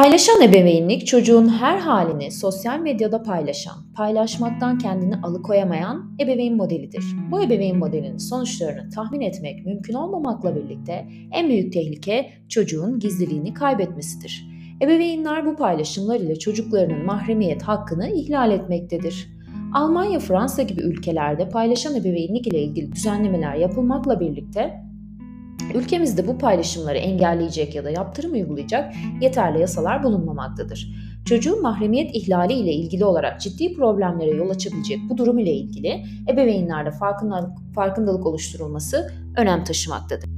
Paylaşan ebeveynlik çocuğun her halini sosyal medyada paylaşan, paylaşmaktan kendini alıkoyamayan ebeveyn modelidir. Bu ebeveyn modelinin sonuçlarını tahmin etmek mümkün olmamakla birlikte en büyük tehlike çocuğun gizliliğini kaybetmesidir. Ebeveynler bu paylaşımlar ile çocuklarının mahremiyet hakkını ihlal etmektedir. Almanya, Fransa gibi ülkelerde paylaşan ebeveynlik ile ilgili düzenlemeler yapılmakla birlikte Ülkemizde bu paylaşımları engelleyecek ya da yaptırım uygulayacak yeterli yasalar bulunmamaktadır. Çocuğun mahremiyet ihlali ile ilgili olarak ciddi problemlere yol açabilecek bu durum ile ilgili ebeveynlerde farkındalık, farkındalık oluşturulması önem taşımaktadır.